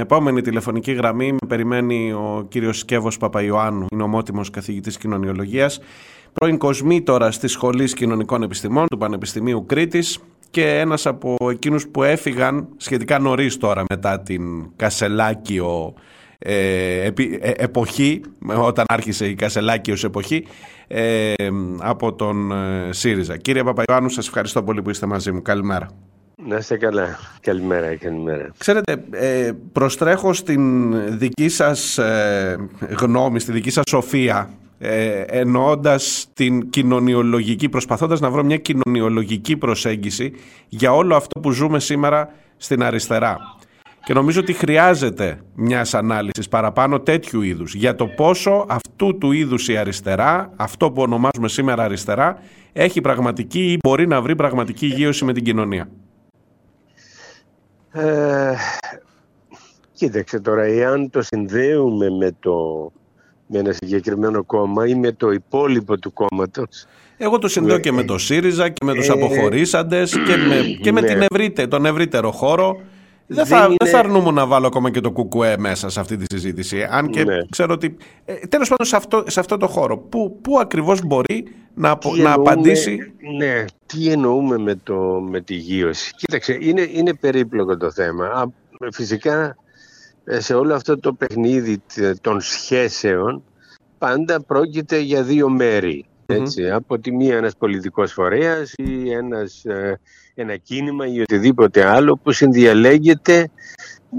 Επόμενη τηλεφωνική γραμμή με περιμένει ο κύριος Σκεύος Παπαϊωάννου, είναι ομότιμος καθηγητής κοινωνιολογίας, πρώην κοσμήτορας της Σχολής Κοινωνικών Επιστημών του Πανεπιστημίου Κρήτης και ένας από εκείνους που έφυγαν σχετικά νωρίς τώρα μετά την Κασελάκιο ε, επι, ε, εποχή, όταν άρχισε η Κασελάκιος εποχή, ε, από τον ε, ΣΥΡΙΖΑ. Κύριε Παπαϊωάννου, σας ευχαριστώ πολύ που είστε μαζί μου. Καλημέρα. Να είστε καλά. Καλημέρα, καλημέρα. Ξέρετε, ε, προστρέχω στην δική σας ε, γνώμη, στη δική σας σοφία, ε, εννοώντας την κοινωνιολογική, προσπαθώντας να βρω μια κοινωνιολογική προσέγγιση για όλο αυτό που ζούμε σήμερα στην αριστερά. Και νομίζω ότι χρειάζεται μιας ανάλυσης παραπάνω τέτοιου είδους για το πόσο αυτού του είδους η αριστερά, αυτό που ονομάζουμε σήμερα αριστερά, έχει πραγματική ή μπορεί να βρει πραγματική υγείωση με την κοινωνία. Ε, κοίταξε τώρα, εάν το συνδέουμε με, το, με ένα συγκεκριμένο κόμμα ή με το υπόλοιπο του κόμματος... Εγώ το συνδέω και με το ΣΥΡΙΖΑ και με τους ε, αποχωρήσαντες και με, και με την ευρύτε, τον ευρύτερο χώρο. Δεν θα, είναι... θα αρνούμαι να βάλω ακόμα και το κουκουέ μέσα σε αυτή τη συζήτηση. Αν και ναι. ξέρω ότι. Ε, Τέλος πάντων, σε αυτό, σε αυτό το χώρο, πού, πού ακριβώς μπορεί να, να απαντήσει; Ναι, τι εννοούμε με, το, με τη γύρωση. Κοίταξε, είναι, είναι περίπλοκο το θέμα. Φυσικά ε, σε όλο αυτό το παιχνίδι των σχέσεων πάντα πρόκειται για δύο μέρη. Από τη μία ένας πολιτικός φορέας ή ένας, ε, ένα κίνημα ή οτιδήποτε άλλο που συνδιαλέγεται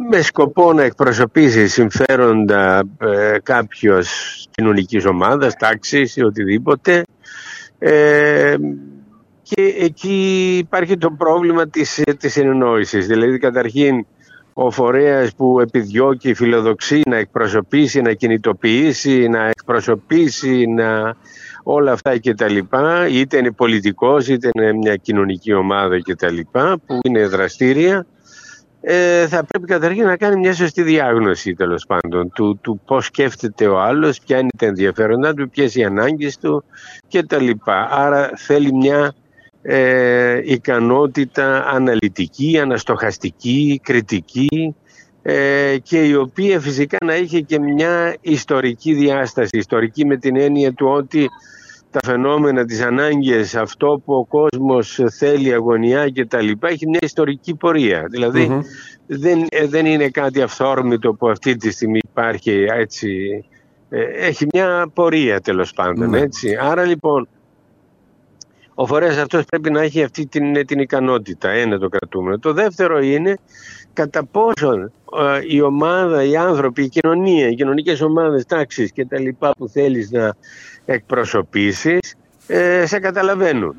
με σκοπό να εκπροσωπήσει συμφέροντα ε, κάποιος κοινωνικής ομάδας, τάξης ή οτιδήποτε ε, και εκεί υπάρχει το πρόβλημα της, της συνεννόησης. Δηλαδή καταρχήν ο φορέας που επιδιώκει φιλοδοξεί να εκπροσωπήσει, να κινητοποιήσει, να εκπροσωπήσει, να όλα αυτά και τα λοιπά, είτε είναι πολιτικός, είτε είναι μια κοινωνική ομάδα και τα λοιπά, που είναι δραστήρια, ε, θα πρέπει καταρχήν να κάνει μια σωστή διάγνωση τέλος πάντων του, του πώς σκέφτεται ο άλλος, ποια είναι τα ενδιαφέροντα του, ποιες οι ανάγκες του και τα λοιπά. Άρα θέλει μια ε, ικανότητα αναλυτική, αναστοχαστική, κριτική ε, και η οποία φυσικά να είχε και μια ιστορική διάσταση, ιστορική με την έννοια του ότι τα φαινόμενα, τις ανάγκες, αυτό που ο κόσμος θέλει, αγωνιά και τα λοιπά, έχει μια ιστορική πορεία. Δηλαδή δεν, ε, δεν είναι κάτι αυθόρμητο που αυτή τη στιγμή υπάρχει έτσι. Ε, έχει μια πορεία τέλος ναι. έτσι. Άρα λοιπόν ο φορέας αυτός πρέπει να έχει αυτή την, την ικανότητα, ένα το κρατούμενο. Το δεύτερο είναι κατά πόσον ε, η ομάδα, οι άνθρωποι, η κοινωνία, οι κοινωνικές ομάδες, τάξεις και τα λοιπά που θέλεις να εκπροσωπήσεις ε, σε καταλαβαίνουν.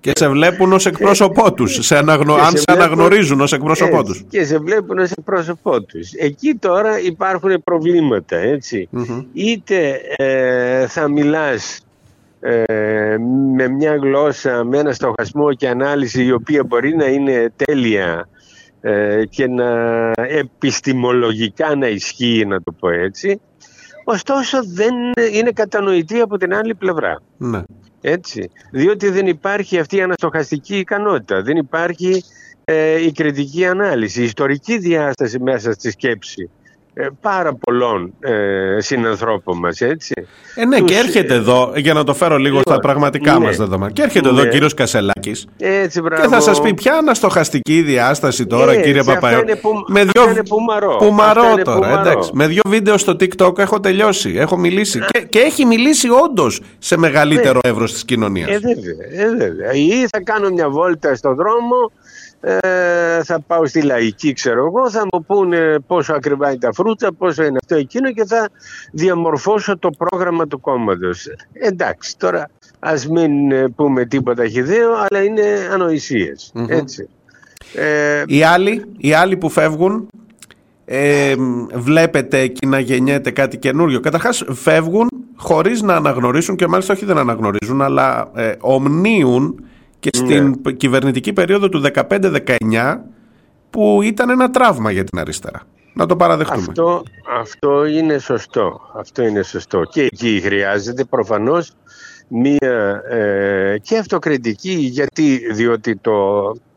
Και σε βλέπουν ως εκπρόσωπό τους, σε αναγνω... αν σε, αναγνωρίζουν ως εκπρόσωπό τους. Και σε βλέπουν ως εκπρόσωπό τους. Εκεί τώρα υπάρχουν προβλήματα, Είτε ε, θα μιλάς ε, με μια γλώσσα, με ένα στοχασμό και ανάλυση η οποία μπορεί να είναι τέλεια ε, και να επιστημολογικά να ισχύει να το πω έτσι ωστόσο δεν είναι κατανοητή από την άλλη πλευρά. Ναι. Έτσι. Διότι δεν υπάρχει αυτή η αναστοχαστική ικανότητα, δεν υπάρχει ε, η κριτική ανάλυση, η ιστορική διάσταση μέσα στη σκέψη. Ε, πάρα πολλών ε, συνανθρώπων μας, έτσι. Ε, ναι, και έρχεται εδώ, για να το φέρω λίγο στα λοιπόν, πραγματικά ναι, μας δεδομένα, και έρχεται εδώ ο ναι. κύριος Κασελάκης έτσι, και θα σας πει ποια αναστοχαστική διάσταση τώρα, έτσι, κύριε Παπαϊό. Με δυο... Που μαρώ τώρα, εντάξει. Με δύο βίντεο στο TikTok έχω τελειώσει, έχω μιλήσει. Και, και έχει μιλήσει όντως σε μεγαλύτερο ναι. εύρος της κοινωνίας. Ε, βέβαια, ε, βέβαια. Ή θα κάνω μια βόλτα στον δρόμο ε, θα πάω στη λαϊκή ξέρω εγώ θα μου πούνε πόσο ακριβά είναι τα φρούτσα πόσο είναι αυτό εκείνο και θα διαμορφώσω το πρόγραμμα του κόμματος. Εντάξει τώρα ας μην ε, πούμε τίποτα χιδαίο αλλά είναι ανοησίες έτσι. Ε, οι, άλλοι, οι άλλοι που φεύγουν ε, βλέπετε εκεί να γεννιέται κάτι καινούριο. Καταρχάς φεύγουν χωρίς να αναγνωρίσουν και μάλιστα όχι δεν αναγνωρίζουν αλλά ε, ομνίουν και στην ναι. κυβερνητική περίοδο του 15-19 που ήταν ένα τραύμα για την αριστερά. Να το παραδεχτούμε. Αυτό, αυτό είναι σωστό. Αυτό είναι σωστό. Και εκεί χρειάζεται προφανώς μία ε, και αυτοκριτική γιατί διότι το, Ε,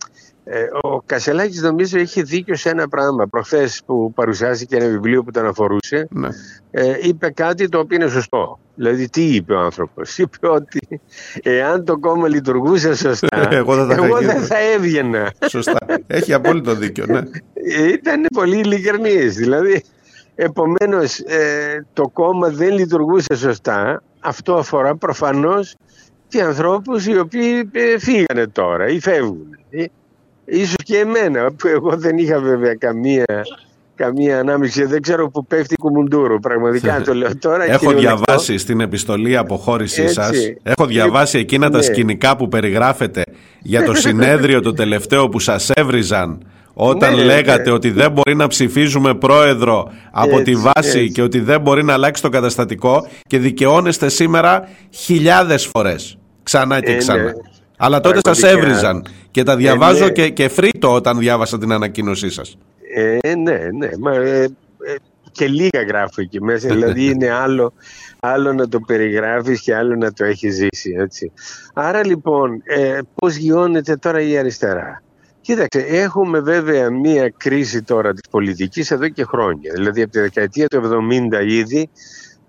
ο Κασελάκης νομίζω έχει δίκιο σε ένα πράγμα. Προχθές που παρουσιάστηκε ένα βιβλίο που τον αφορούσε, ναι. ε, είπε κάτι το οποίο είναι σωστό. Δηλαδή τι είπε ο άνθρωπος; Είπε ότι εάν το κόμμα λειτουργούσε σωστά, εγώ, δεν θα, εγώ δεν θα έβγαινα. Σωστά. Έχει απόλυτο δίκιο, ναι. Ήταν πολύ ειλικρινής. Δηλαδή, επομένως, ε, το κόμμα δεν λειτουργούσε σωστά. Αυτό αφορά προφανώς και ανθρώπους οι οποίοι ε, φύγανε τώρα ή φεύγουν. Ε, ίσως και εμένα που εγώ δεν είχα βέβαια καμία καμία ανάμειξη. Δεν ξέρω που πέφτει κουμουντούρο. Πραγματικά το λέω τώρα. Έχω διαβάσει στην επιστολή αποχώρησή σας. Έχω διαβάσει εκείνα τα ναι. σκηνικά που περιγράφετε για το συνέδριο το τελευταίο που σας έβριζαν όταν ναι, λέγατε ναι. ότι δεν μπορεί να ψηφίζουμε πρόεδρο από τη βάση και ότι δεν μπορεί να αλλάξει το καταστατικό και δικαιώνεστε σήμερα χιλιάδες φορές ξανά και ε, ξανά. Ναι. Αλλά τότε σας έβριζαν και τα διαβάζω ε, και, και φρύτω όταν διάβασα την ανακοίνωσή σας. Ε, ναι, ναι. Μα, ε, ε, και λίγα γράφω εκεί μέσα. δηλαδή είναι άλλο, άλλο να το περιγράφεις και άλλο να το έχεις ζήσει. Έτσι. Άρα λοιπόν, ε, πώς γιώνεται τώρα η αριστερά; Κοίταξε, έχουμε βέβαια μία κρίση τώρα της πολιτικής εδώ και χρόνια. Δηλαδή από τη δεκαετία του 70 ήδη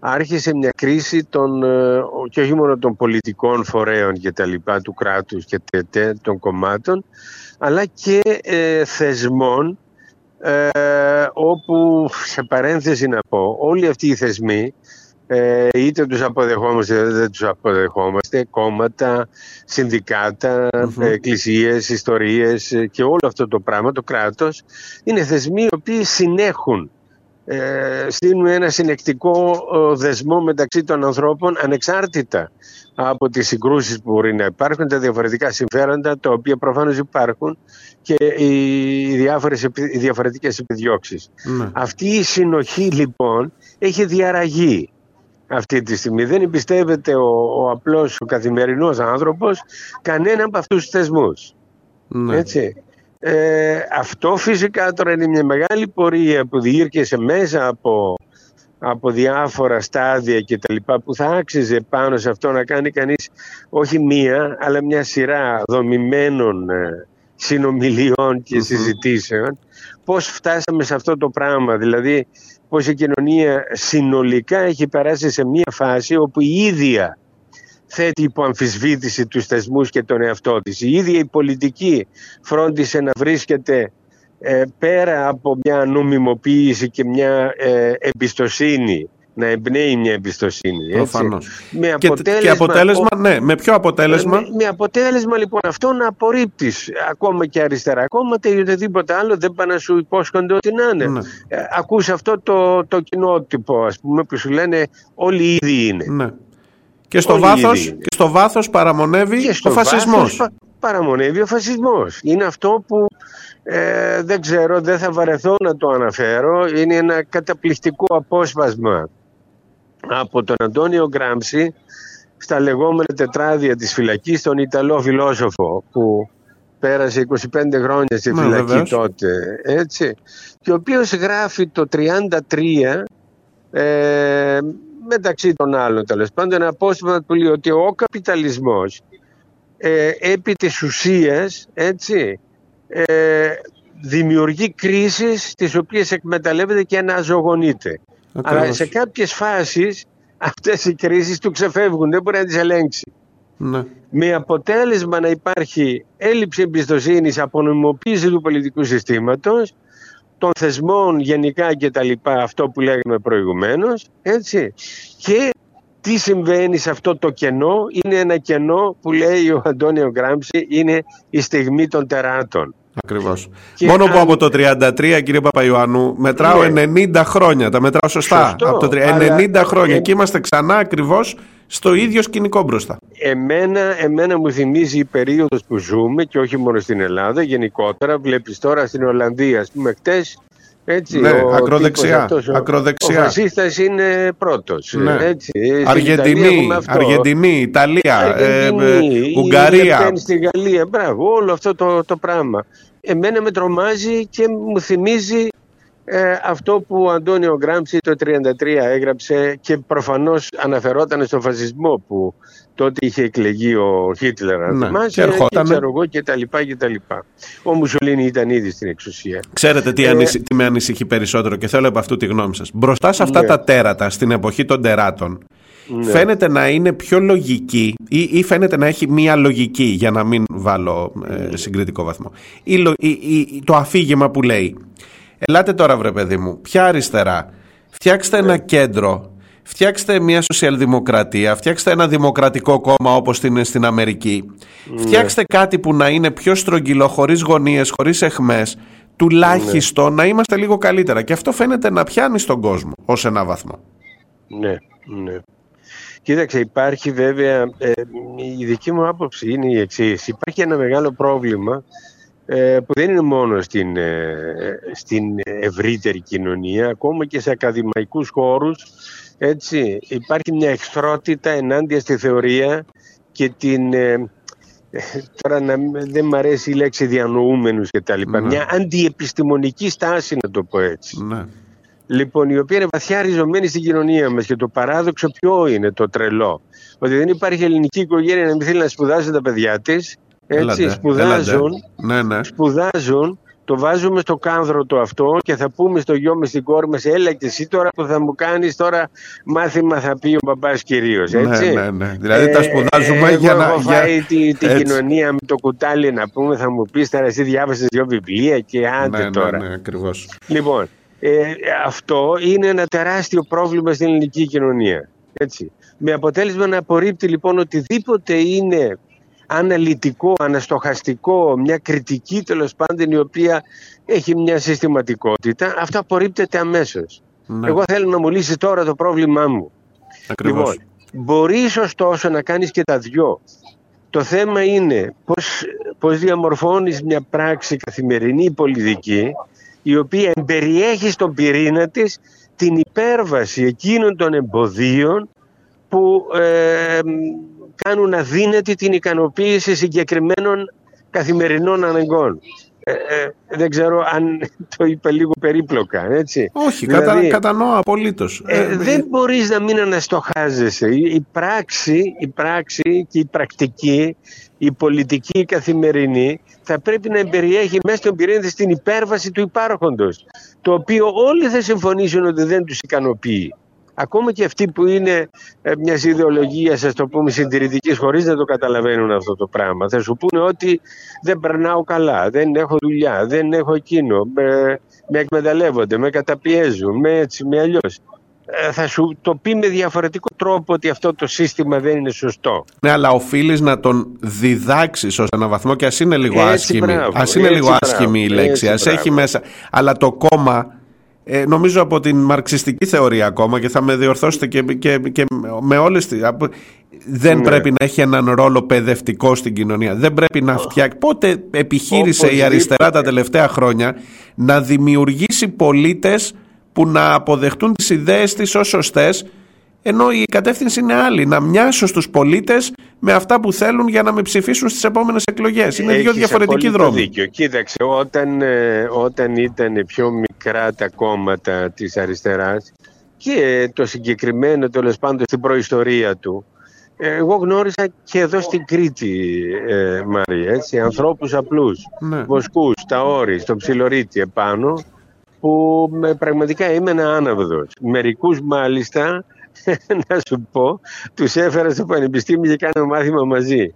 άρχισε μια κρίση των, ε, και όχι μόνο των πολιτικών φορέων και τα λοιπά, του κράτους και των κομμάτων, αλλά και ε, θεσμών ε, όπου, σε παρένθεση να πω, όλοι αυτοί οι θεσμοί ε, είτε τους αποδεχόμαστε είτε δεν τους αποδεχόμαστε, κόμματα, συνδικάτα, mm-hmm. εκκλησίες, ιστορίες και όλο αυτό το πράγμα, το κράτος, είναι θεσμοί οι οποίοι συνέχουν ε, στείλουν ένα συνεκτικό ε, δεσμό μεταξύ των ανθρώπων ανεξάρτητα από τις συγκρούσεις που μπορεί να υπάρχουν, τα διαφορετικά συμφέροντα τα οποία προφανώς υπάρχουν και οι, διάφορες, οι διαφορετικές επιδιώξεις. Ναι. Αυτή η συνοχή λοιπόν έχει διαραγεί αυτή τη στιγμή. Δεν εμπιστεύεται ο, ο απλός, ο καθημερινός άνθρωπος κανένα από αυτούς τους θεσμούς. Ναι. Έτσι. Ε, αυτό φυσικά τώρα είναι μια μεγάλη πορεία που διήρκεσε μέσα από, από διάφορα στάδια και τα λοιπά που θα άξιζε πάνω σε αυτό να κάνει κανείς όχι μία αλλά μια σειρά δομημένων ε, συνομιλιών και συζητήσεων. Πώς φτάσαμε σε αυτό το πράγμα δηλαδή πως η κοινωνία συνολικά έχει περάσει σε μια φάση όπου η ίδια θέτει υπό αμφισβήτηση τους θεσμούς και τον εαυτό της. Η ίδια η πολιτική φρόντισε να βρίσκεται ε, πέρα από μια νομιμοποίηση και μια ε, εμπιστοσύνη να εμπνέει μια εμπιστοσύνη. Προφανώς. Με αποτέλεσμα, και, αποτέλεσμα, ναι, με ποιο αποτέλεσμα; Με, με αποτέλεσμα λοιπόν αυτό να απορρίπτεις ακόμα και αριστερά κόμματα ή οτιδήποτε άλλο δεν πάνε να σου υπόσχονται ότι να είναι. Ναι. Ε, ακούς αυτό το, το κοινότυπο ας πούμε που σου λένε όλοι ήδη είναι. Ναι. Και στο, βάθος, και στο βάθος παραμονεύει ο φασισμός. Βάθος παραμονεύει ο φασισμός. Είναι αυτό που ε, δεν ξέρω, δεν θα βαρεθώ να το αναφέρω. Είναι ένα καταπληκτικό απόσπασμα από τον Αντώνιο Γκράμψη στα λεγόμενα τετράδια της φυλακής, τον Ιταλό φιλόσοφο που πέρασε 25 χρόνια στη φυλακή τότε, έτσι, και ο οποίος γράφει το 33 ε, μεταξύ των άλλων τέλος πάντων ένα απόσπασμα που λέει ότι ο καπιταλισμός ε, επί της ουσίας έτσι, ε, δημιουργεί κρίσεις τις οποίες εκμεταλλεύεται και αναζωογονείται. Αλλά σε κάποιες φάσεις αυτές οι κρίσεις του ξεφεύγουν, δεν μπορεί να τις ελέγξει. Ναι. Με αποτέλεσμα να υπάρχει έλλειψη εμπιστοσύνης, απονομιμοποίηση του πολιτικού συστήματος, των θεσμών γενικά και τα λοιπά, αυτό που λέγαμε προηγουμένως, έτσι. Και τι συμβαίνει σε αυτό το κενό, είναι ένα κενό που λέει ο Αντώνιο Γκράμψη, είναι η στιγμή των τεράτων. Ακριβώς. Μόνο που από το 33, κύριε Παπαϊωάννου, μετράω 90 ναι. χρόνια. Τα μετράω σωστά. Σωστό, από το 90 χρόνια. Ε... Και είμαστε ξανά ακριβώς στο ίδιο σκηνικό μπροστά. Εμένα, εμένα μου θυμίζει η περίοδος που ζούμε και όχι μόνο στην Ελλάδα, γενικότερα. Βλέπεις τώρα στην Ολλανδία, ας πούμε, χτες έτσι, ναι, ο ακροδεξιά. Αυτός, ο, ακροδεξιά. Ο φασίστας είναι πρώτος. Ναι. Έτσι. Αργεντινή, Αργεντινή, Ιταλία, Αργεντινή, ε, Ουγγαρία. Στη Γαλλία, μπράβο, όλο αυτό το, το πράγμα. Εμένα με τρομάζει και μου θυμίζει ε, αυτό που ο Αντώνιο Γκράμψη το 1933 έγραψε και προφανώς αναφερόταν στον φασισμό που τότε είχε εκλεγεί ο Χίτλερ Ναι, θυμάσαι, και ερχόταν. ξέρω εγώ και τα λοιπά και τα λοιπά. Ο Μουσολίνη ήταν ήδη στην εξουσία. Ξέρετε τι, Ε, ανησυχεί, τι με ανησυχεί περισσότερο και θέλω από αυτού τη γνώμη σας. Μπροστά σε αυτά Ναι. τα τέρατα στην εποχή των τεράτων Ναι. φαίνεται να είναι πιο λογική ή, ή φαίνεται να έχει μία λογική για να μην βάλω ε, συγκριτικό βαθμό. Η, λο- η- η- το αφήγημα που λέει Ελάτε τώρα βρε παιδί μου, ποια αριστερά, φτιάξτε ένα κέντρο, φτιάξτε μια σοσιαλδημοκρατία, φτιάξτε ένα δημοκρατικό κόμμα όπως είναι στην Αμερική, φτιάξτε κάτι που να είναι πιο στρογγυλό, χωρίς γωνίες, χωρίς εχμές, τουλάχιστον να είμαστε λίγο καλύτερα. Και αυτό φαίνεται να πιάνει στον κόσμο ως ένα βαθμό. Ναι, ναι. Κοίταξε, υπάρχει βέβαια, ε, η δική μου άποψη είναι η εξής. Υπάρχει ένα μεγάλο πρόβλημα ε, που δεν είναι μόνο στην, ε, στην ευρύτερη κοινωνία, ακόμα και σε ακαδημαϊκούς χώρους, έτσι, υπάρχει μια εχθρότητα ενάντια στη θεωρία και την... ε, τώρα να, μην- δεν μ' αρέσει η λέξη διανοούμενους και τα λοιπά. Ναι. Μια αντιεπιστημονική στάση να το πω έτσι. Ναι. Λοιπόν, η οποία είναι βαθιά ριζωμένη στην κοινωνία μας και το παράδοξο ποιο είναι το τρελό. Ότι δεν υπάρχει ελληνική οικογένεια να μην θέλει να σπουδάσει τα παιδιά της. Έτσι, Έλατε, σπουδάζουν, έλατε. Ναι, ναι. σπουδάζουν, το βάζουμε στο κάνδρο το αυτό και θα πούμε στο γιο με στην κόρη μας, έλα και εσύ τώρα που θα μου κάνεις τώρα μάθημα θα πει ο παπά κυρίως. Ναι, Έτσι. ναι, ναι. Δηλαδή τα σπουδάζουμε ε, για εγώ να- Έχω για- φάει τη, τη Έτσι. κοινωνία με το κουτάλι να πούμε, θα μου πεις τώρα εσύ διάβασες δύο βιβλία και άντε ναι, τώρα. ναι, ναι, ακριβώς. Λοιπόν, ε, αυτό είναι ένα τεράστιο πρόβλημα στην ελληνική κοινωνία. Έτσι. Με αποτέλεσμα να απορρίπτει λοιπόν οτιδήποτε είναι αναλυτικό, αναστοχαστικό, μια κριτική τέλος πάντων η οποία έχει μια συστηματικότητα, αυτό απορρίπτεται αμέσως. Ναι, Εγώ θέλω να μου λύσει τώρα το πρόβλημά μου. ακριβώς. Λοιπόν, μπορείς ωστόσο να κάνεις και τα δυο. Το θέμα είναι πώς, πώς διαμορφώνεις μια πράξη καθημερινή πολιτική η οποία εμπεριέχει στον πυρήνα της την υπέρβαση εκείνων των εμποδίων που ε, κάνουν αδύνατη την ικανοποίηση συγκεκριμένων καθημερινών αναγκών. Ε, ε, δεν ξέρω αν το είπα λίγο περίπλοκα, έτσι. Όχι, Δηλαδή, κατα, κατανοώ απολύτως. ε, Ε, δεν μπορείς να μην αναστοχάζεσαι. Η, η πράξη, η πράξη και η πρακτική, η πολιτική η καθημερινή θα πρέπει να περιέχει μέσα στον πυρήνα της την υπέρβαση του υπάρχοντος το οποίο όλοι θα συμφωνήσουν ότι δεν τους ικανοποιεί. Ακόμα και αυτοί που είναι ε, μιας ιδεολογίας, ας το πούμε, συντηρητικής, χωρίς να το καταλαβαίνουν αυτό το πράγμα. Θα σου πούνε ότι δεν περνάω καλά, δεν έχω δουλειά, δεν έχω εκείνο, με, με εκμεταλλεύονται, με καταπιέζουν, με έτσι, με αλλιώς. Ε, θα σου το πει με διαφορετικό τρόπο ότι αυτό το σύστημα δεν είναι σωστό. Ναι, αλλά οφείλεις να τον διδάξεις ως έναν βαθμό και ας είναι λίγο Έτσι, άσχημη. μπράβο, Α είναι έτσι, λίγο μπράβο, άσχημη η λέξη. έτσι, Α έχει μπράβο. μέσα. Αλλά το κόμμα, ε, νομίζω από την μαρξιστική θεωρία ακόμα και θα με διορθώσετε και, και, και με όλες τι. Δεν Ναι. πρέπει να έχει έναν ρόλο παιδευτικό στην κοινωνία. Δεν πρέπει να φτιάξει. Πότε επιχείρησε η Οπωσδήποτε. αριστερά τα τελευταία χρόνια να δημιουργήσει πολίτες που να αποδεχτούν τις ιδέες της ως σωστές ενώ η κατεύθυνση είναι άλλη. Να μοιάσω στους πολίτες με αυτά που θέλουν για να με ψηφίσουν στις επόμενες εκλογές. Είναι δύο Έχεις διαφορετικοί απόλυτο δρόμοι. Δίκιο. Κοίταξε, όταν, ε, όταν ήταν πιο μικρά τα κόμματα της αριστεράς και το συγκεκριμένο τέλος πάντων στην προϊστορία του, ε, εγώ γνώρισα και εδώ στην Κρήτη, ε, Μαρία, έτσι, ανθρώπους απλούς, Ναι. βοσκούς, τα όρη, στο ψιλορίτι επάνω, που με, πραγματικά έμενα άναυδος. Μερικούς μάλιστα, να σου πω, τους έφερα στο πανεπιστήμιο και κάναμε μάθημα μαζί.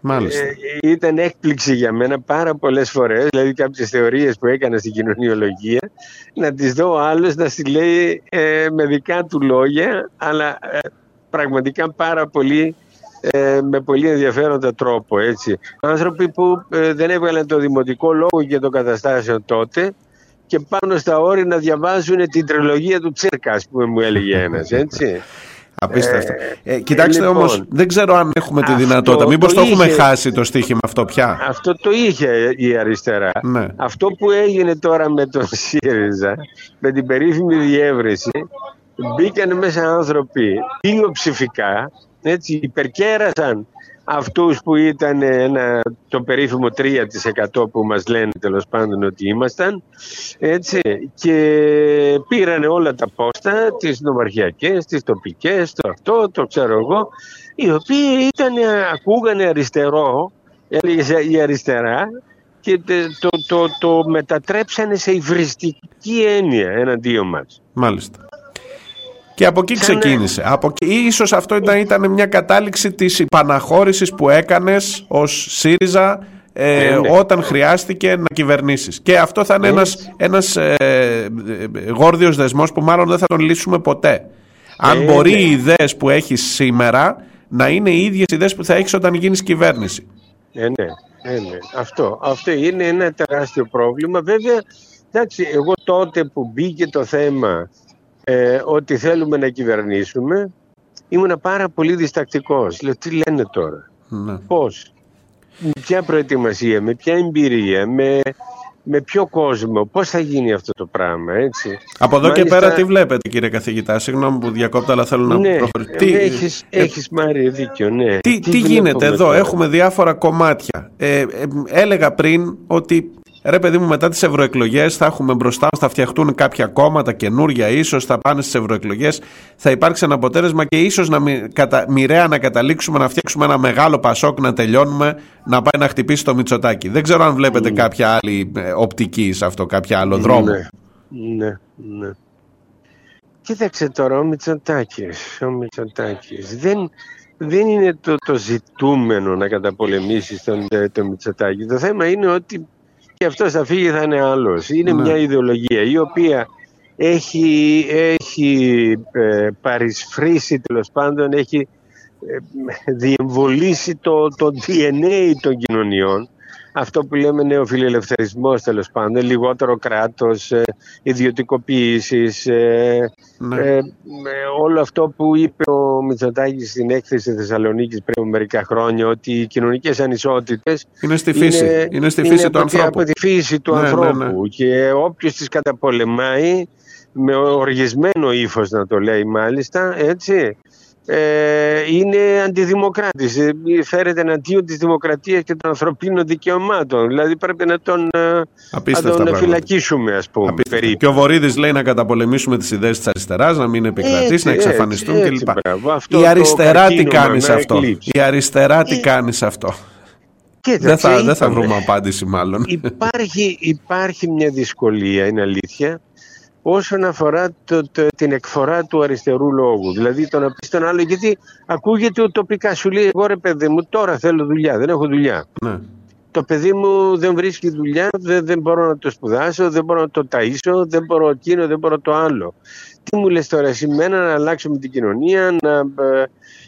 Μάλιστα. Ε, ήταν έκπληξη για μένα πάρα πολλές φορές, δηλαδή κάποιες θεωρίες που έκανα στην κοινωνιολογία, να τις δω ο άλλος να στη λέει ε, με δικά του λόγια, αλλά ε, πραγματικά πάρα πολύ, ε, με πολύ ενδιαφέροντα τρόπο. Έτσι. Άνθρωποι που ε, δεν έβγαλαν το δημοτικό λόγο και των καταστάσεων τότε και πάνω στα όρη να διαβάζουν την τριλογία του Τσίρκα, ας πούμε, μου έλεγε ένας, έτσι. Απίστευτο. Ε, κοιτάξτε λοιπόν, όμως, δεν ξέρω αν έχουμε τη αυτό δυνατότητα. το Μήπως το, έχουμε είχε- χάσει το στοίχημα αυτό πια; Αυτό το είχε η αριστερά. Ναι. Αυτό που έγινε τώρα με τον ΣΥΡΙΖΑ, με την περίφημη διεύρυνση, μπήκαν μέσα άνθρωποι πλειοψηφικά, έτσι, υπερκέρασαν αυτούς που ήταν ένα, το περίφημο 3% που μας λένε τέλος πάντων ότι ήμασταν έτσι και πήρανε όλα τα πόστα τις νομαρχιακές, τις τοπικές, το αυτό, το ξέρω εγώ οι οποίοι ήταν, ακούγανε αριστερό έλεγε η αριστερά και το, το, το, μετατρέψανε σε υβριστική έννοια εναντίον μας. Μάλιστα. Και από εκεί ξεκίνησε. Από... Ίσως αυτό ήταν, ήταν μια κατάληξη της υπαναχώρησης που έκανες ως ΣΥΡΙΖΑ ε, ε, ναι. όταν χρειάστηκε να κυβερνήσεις. Και αυτό θα είναι ε. ένας, ένας ε, γόρδιος δεσμός που μάλλον δεν θα τον λύσουμε ποτέ. Αν μπορεί ναι. οι ιδέες που έχεις σήμερα να είναι οι ίδιες ιδέες που θα έχεις όταν γίνεις κυβέρνηση. Ε, ναι, ε, ναι. Αυτό, αυτό είναι ένα τεράστιο πρόβλημα. Βέβαια, εντάξει, εγώ τότε που μπήκε το θέμα ε, ότι θέλουμε να κυβερνήσουμε, ήμουν πάρα πολύ διστακτικός. Λέω, τι λένε τώρα, ναι. πώς, με ποια προετοιμασία, με ποια εμπειρία, με, με ποιο κόσμο, πώς θα γίνει αυτό το πράγμα, έτσι; Από εδώ και πέρα τι βλέπετε κύριε καθηγητά, συγγνώμη που διακόπτω αλλά θέλω να ναι, προχωρήσω. Τι... Έχεις, ε, έχεις Μάρια δίκιο, ναι. Τι, τι, γίνεται εδώ, έχουμε διάφορα κομμάτια. Ε, ε, έλεγα πριν ότι Ρε παιδί μου, μετά τις ευρωεκλογές θα έχουμε μπροστά μας, θα φτιαχτούν κάποια κόμματα καινούργια, ίσως θα πάνε στις ευρωεκλογές, θα υπάρξει ένα αποτέλεσμα και ίσως να κατα, μοιραία να καταλήξουμε να φτιάξουμε ένα μεγάλο πασόκ να τελειώνουμε, να πάει να χτυπήσει το Μητσοτάκι. Δεν ξέρω αν βλέπετε mm. κάποια άλλη ε, οπτική σε αυτό, κάποια άλλο δρόμο. Ναι, ναι, ναι. Κοίταξε τώρα, ο Μητσοτάκης. Ο Μητσοτάκης. Δεν, δεν είναι το, το ζητούμενο να καταπολεμήσεις τον, τον Μητσοτάκη. Το θέμα είναι ότι και αυτός θα φύγει θα είναι άλλος. Είναι ναι. μια ιδεολογία η οποία έχει, έχει ε, παρισφρήσει τέλος πάντων, έχει ε, διεμβολήσει το, το DNA των κοινωνιών αυτό που λέμε νεοφιλελευθερισμός τέλος πάντων, λιγότερο κράτος, ε, ιδιωτικοποίησης, ε, ναι. ε, όλο αυτό που είπε ο Μητσοτάκης στην έκθεση Θεσσαλονίκης πριν μερικά χρόνια, ότι οι κοινωνικές ανισότητες είναι στη φύση, είναι, είναι στη φύση είναι του ανθρώπου. Από τη φύση του ναι, ναι ανθρώπου ναι. και όποιος τις καταπολεμάει με οργισμένο ύφος να το λέει μάλιστα, έτσι, ε, είναι αντιδημοκράτης. Ε, φέρεται εναντίον της δημοκρατίας και των ανθρωπίνων δικαιωμάτων. Δηλαδή πρέπει να τον, ε, να τον φυλακίσουμε ας πούμε. Και ο Βορύδης λέει να καταπολεμήσουμε τις ιδέες της αριστεράς, να μην επικρατήσει, να εξαφανιστούν κλπ. Η αριστερά τι κάνει σε αυτό; Η αριστερά τι κάνει σε αυτό; δεν θα, δεν θα βρούμε απάντηση μάλλον. Υπάρχει, υπάρχει μια δυσκολία, είναι αλήθεια, όσον αφορά το, την εκφορά του αριστερού λόγου. Δηλαδή το να πει στον άλλο, γιατί ακούγεται ουτοπικά. Σου λέει, εγώ ρε παιδί μου, τώρα θέλω δουλειά, δεν έχω δουλειά. Ναι. Το παιδί μου δεν βρίσκει δουλειά, δεν, δεν μπορώ να το σπουδάσω, δεν μπορώ να το ταΐσω, δεν μπορώ εκείνο, δεν μπορώ το άλλο. Τι μου λες τώρα, σημαίνει να αλλάξουμε την κοινωνία, να ε,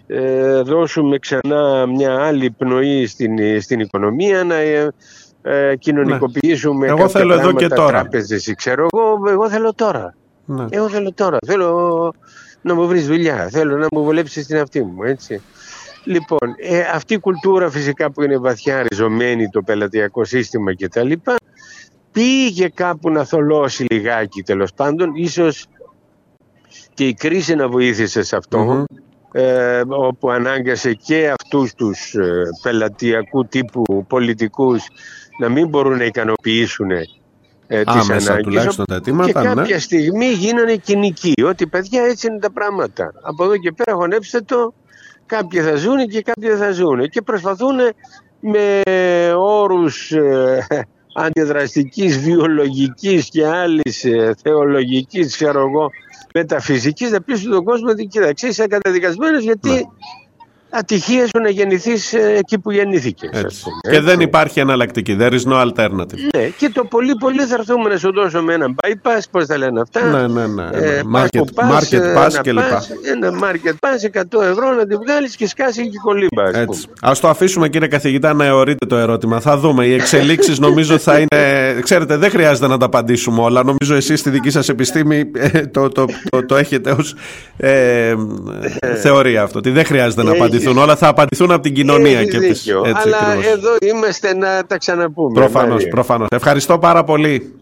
ε, δώσουμε ξανά μια άλλη πνοή στην, στην οικονομία, να ε, ε, κοινωνικοποιήσουμε ναι. εγώ θέλω εδώ και τώρα. τράπεζες, ξέρω εγώ, εγώ θέλω τώρα. Ναι. Εγώ θέλω τώρα. Θέλω να μου βρεις δουλειά. Θέλω να μου βολέψεις την αυτή μου. Έτσι. Λοιπόν, ε, αυτή η κουλτούρα φυσικά που είναι βαθιά ριζωμένη το πελατειακό σύστημα κτλ. Πήγε κάπου να θολώσει λιγάκι τέλος πάντων. Ίσως και η κρίση να βοήθησε σε αυτό. Ε, όπου ανάγκασε και αυτούς τους ε, πελατειακού τύπου πολιτικούς να μην μπορούν να ικανοποιήσουν ε, τις ανάγκες. τα αιτήματα, και ναι. κάποια στιγμή γίνανε κοινικοί. Ότι παιδιά έτσι είναι τα πράγματα. Από εδώ και πέρα χωνέψτε το. Κάποιοι θα ζουν και κάποιοι δεν θα ζουν και προσπαθούν με όρους ε, αντιδραστικής, βιολογικής και άλλης ε, θεολογικής ξέρω εγώ μεταφυσικής να πείσουν τον κόσμο ότι κοίταξε είσαι καταδικασμένος γιατί ναι ατυχία σου να γεννηθείς ε, εκεί που γεννήθηκε. Και δεν υπάρχει εναλλακτική. There is no alternative. Ναι, και το πολύ πολύ θα έρθουμε να σου δώσουμε ένα bypass, πώς τα λένε αυτά. Ναι, ναι, ναι. Ε, market, pass, market pass κλπ. Ένα market pass 100 ευρώ να τη βγάλεις και σκάσει και κολύμπα. Α το αφήσουμε κύριε καθηγητά να αιωρείτε το ερώτημα. Θα δούμε. Οι εξελίξεις νομίζω θα είναι. Ξέρετε, δεν χρειάζεται να τα απαντήσουμε όλα. Νομίζω εσείς στη δική σας επιστήμη ε, το, το, το, το, έχετε ως ε, θεωρία αυτό. Ότι δεν χρειάζεται να απαντήσουμε απαντηθούν όλα, θα απαντηθούν από την κοινωνία. Έχει και δίκιο, τις, έτσι, αλλά ακριβώς. εδώ είμαστε να τα ξαναπούμε. Προφανώς, προφανώς. Ευχαριστώ πάρα πολύ.